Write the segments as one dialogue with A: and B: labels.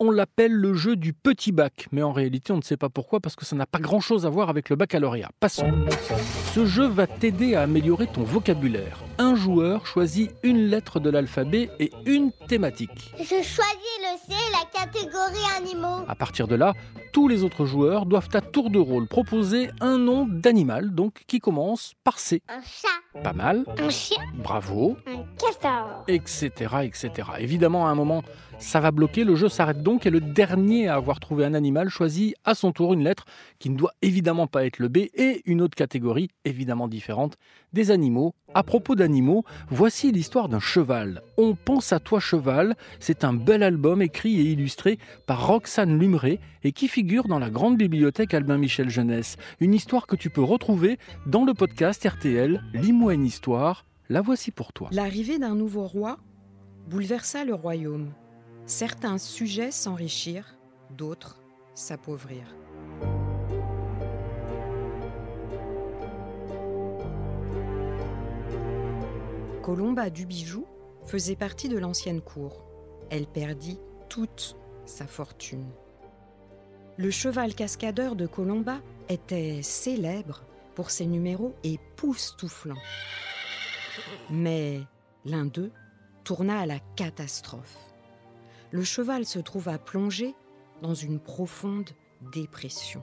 A: on l'appelle le jeu du petit bac, mais en réalité on ne sait pas pourquoi parce que ça n'a pas grand-chose à voir avec le baccalauréat. Passons. Ce jeu va t'aider à améliorer ton vocabulaire. Un joueur choisit une lettre de l'alphabet et une thématique.
B: Je choisis le C, la catégorie animaux.
A: À partir de là, tous les autres joueurs doivent à tour de rôle proposer un nom d'animal, donc qui commence par C.
B: Un chat,
A: Pas mal,
B: un chien,
A: bravo,
B: un castor.
A: etc., etc. Évidemment, à un moment, ça va bloquer, le jeu s'arrête donc et le dernier à avoir trouvé un animal choisit à son tour une lettre qui ne doit évidemment pas être le B et une autre catégorie évidemment différente des animaux. À propos d'animaux, voici l'histoire d'un cheval. On pense à toi cheval, c'est un bel album écrit et illustré par Roxane Lumré et qui figure dans la grande bibliothèque Albin Michel Jeunesse. Une histoire que tu peux retrouver dans le podcast RTL Lis-moi une histoire. La voici pour toi.
C: L'arrivée d'un nouveau roi bouleversa le royaume. Certains sujets s'enrichirent, d'autres s'appauvrirent. Colomba du Bijou faisait partie de l'ancienne cour. Elle perdit toute sa fortune. Le cheval cascadeur de Colomba était célèbre pour ses numéros époustouflants. Mais l'un d'eux tourna à la catastrophe. Le cheval se trouva plongé dans une profonde dépression.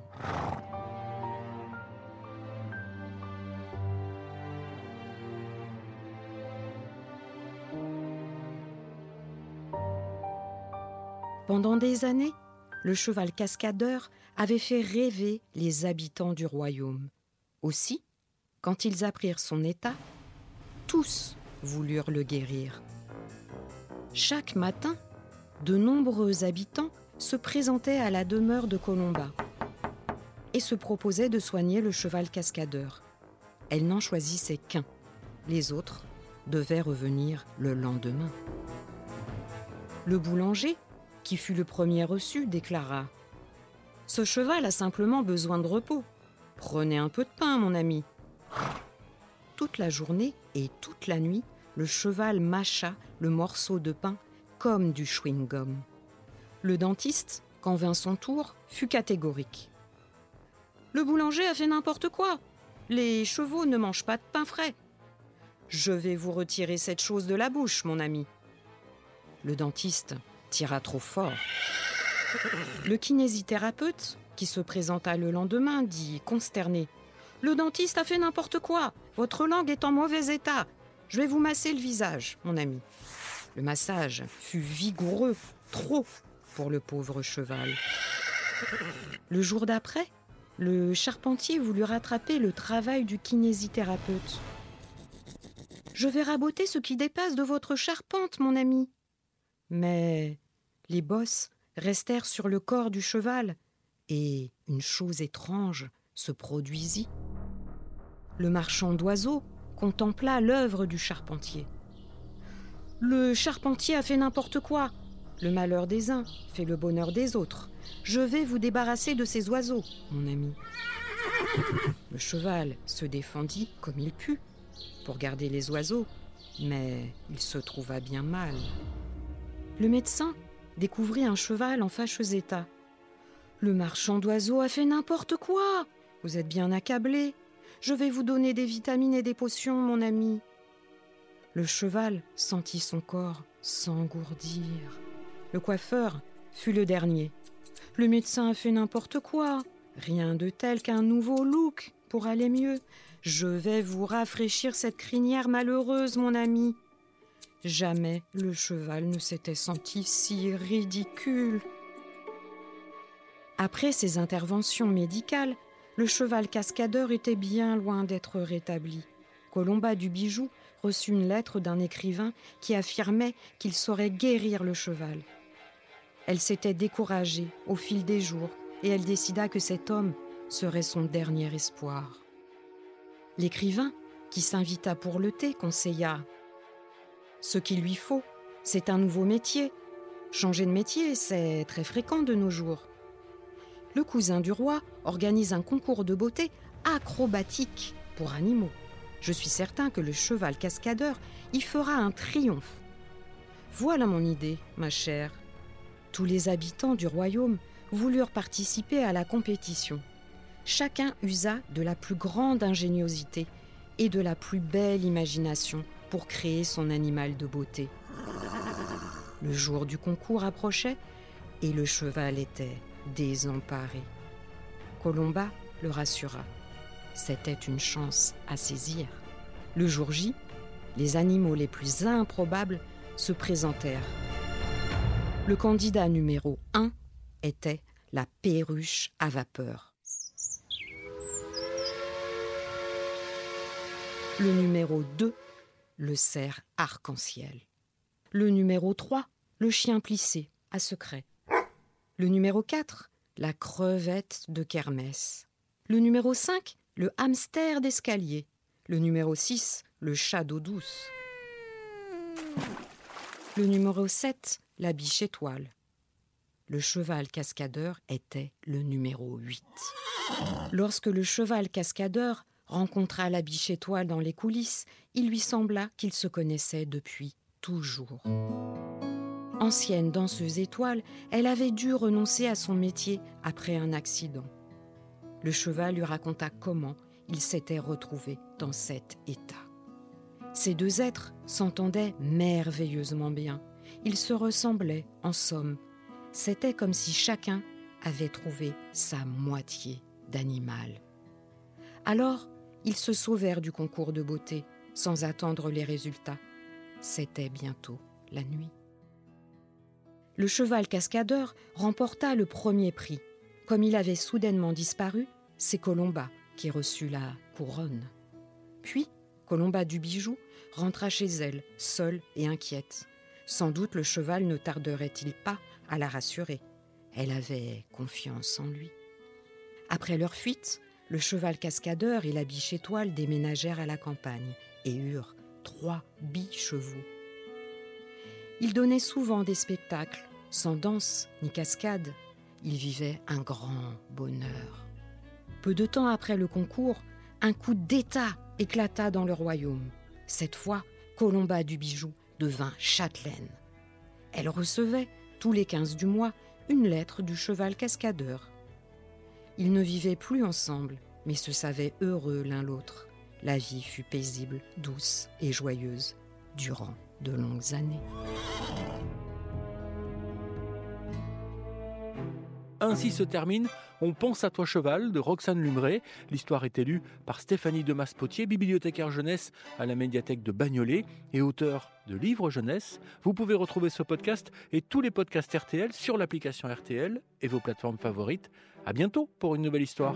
C: Pendant des années, le cheval cascadeur avait fait rêver les habitants du royaume. Aussi, quand ils apprirent son état, tous voulurent le guérir. Chaque matin, de nombreux habitants se présentaient à la demeure de Colomba et se proposaient de soigner le cheval cascadeur. Elle n'en choisissait qu'un. Les autres devaient revenir le lendemain. Le boulanger, qui fut le premier reçu, déclara Ce cheval a simplement besoin de repos. Prenez un peu de pain, mon ami. Toute la journée et toute la nuit, le cheval mâcha le morceau de pain comme du chewing-gum. Le dentiste, quand vint son tour, fut catégorique. Le boulanger a fait n'importe quoi. Les chevaux ne mangent pas de pain frais. Je vais vous retirer cette chose de la bouche, mon ami. Le dentiste tira trop fort. Le kinésithérapeute, qui se présenta le lendemain, dit consterné Le dentiste a fait n'importe quoi. Votre langue est en mauvais état. Je vais vous masser le visage, mon ami. Le massage fut vigoureux, trop pour le pauvre cheval. Le jour d'après, le charpentier voulut rattraper le travail du kinésithérapeute. Je vais raboter ce qui dépasse de votre charpente, mon ami. Mais les bosses restèrent sur le corps du cheval, et une chose étrange se produisit. Le marchand d'oiseaux contempla l'œuvre du charpentier. Le charpentier a fait n'importe quoi. Le malheur des uns fait le bonheur des autres. Je vais vous débarrasser de ces oiseaux, mon ami. Le cheval se défendit comme il put pour garder les oiseaux, mais il se trouva bien mal. Le médecin découvrit un cheval en fâcheux état. Le marchand d'oiseaux a fait n'importe quoi. Vous êtes bien accablé. Je vais vous donner des vitamines et des potions, mon ami. Le cheval sentit son corps s'engourdir. Le coiffeur fut le dernier. Le médecin a fait n'importe quoi. Rien de tel qu'un nouveau look pour aller mieux. Je vais vous rafraîchir cette crinière malheureuse, mon ami. Jamais le cheval ne s'était senti si ridicule. Après ces interventions médicales, le cheval cascadeur était bien loin d'être rétabli. Colomba du Bijou reçut une lettre d'un écrivain qui affirmait qu'il saurait guérir le cheval. Elle s'était découragée au fil des jours et elle décida que cet homme serait son dernier espoir. L'écrivain, qui s'invita pour le thé, conseilla Ce qu'il lui faut, c'est un nouveau métier. Changer de métier, c'est très fréquent de nos jours. Le cousin du roi organise un concours de beauté acrobatique pour animaux. Je suis certain que le cheval cascadeur y fera un triomphe. Voilà mon idée, ma chère. Tous les habitants du royaume voulurent participer à la compétition. Chacun usa de la plus grande ingéniosité et de la plus belle imagination pour créer son animal de beauté. Le jour du concours approchait et le cheval était désemparé. Colomba le rassura. C'était une chance à saisir. Le jour J, les animaux les plus improbables se présentèrent. Le candidat numéro 1 était la perruche à vapeur. Le numéro 2, le cerf arc-en-ciel. Le numéro 3, le chien plissé à secret. Le numéro 4, la crevette de kermesse. Le numéro 5, le hamster d'escalier. Le numéro 6, le chat d'eau douce. Le numéro 7, la biche étoile. Le cheval cascadeur était le numéro 8. Lorsque le cheval cascadeur rencontra la biche étoile dans les coulisses, il lui sembla qu'il se connaissait depuis toujours. Ancienne danseuse étoile, elle avait dû renoncer à son métier après un accident. Le cheval lui raconta comment il s'était retrouvé dans cet état. Ces deux êtres s'entendaient merveilleusement bien. Ils se ressemblaient, en somme. C'était comme si chacun avait trouvé sa moitié d'animal. Alors, ils se sauvèrent du concours de beauté sans attendre les résultats. C'était bientôt la nuit. Le cheval cascadeur remporta le premier prix. Comme il avait soudainement disparu, c'est Colomba qui reçut la couronne. Puis, Colomba du bijou rentra chez elle, seule et inquiète. Sans doute le cheval ne tarderait-il pas à la rassurer. Elle avait confiance en lui. Après leur fuite, le cheval cascadeur et la biche étoile déménagèrent à la campagne et eurent trois bichevaux. Ils donnaient souvent des spectacles, sans danse ni cascade. Ils vivaient un grand bonheur. Peu de temps après le concours, un coup d'État éclata dans le royaume. Cette fois, Colomba du bijou devint châtelaine. Elle recevait, tous les quinze du mois, une lettre du cheval cascadeur ils ne vivaient plus ensemble, mais se savaient heureux l'un l'autre. La vie fut paisible, douce et joyeuse durant de longues années.
A: Ainsi se termine On pense à toi cheval de Roxane Lumré. L'histoire est élue par Stéphanie Demas-Potier, bibliothécaire jeunesse à la médiathèque de Bagnolet et auteur de livres jeunesse. Vous pouvez retrouver ce podcast et tous les podcasts RTL sur l'application RTL et vos plateformes favorites. À bientôt pour une nouvelle histoire.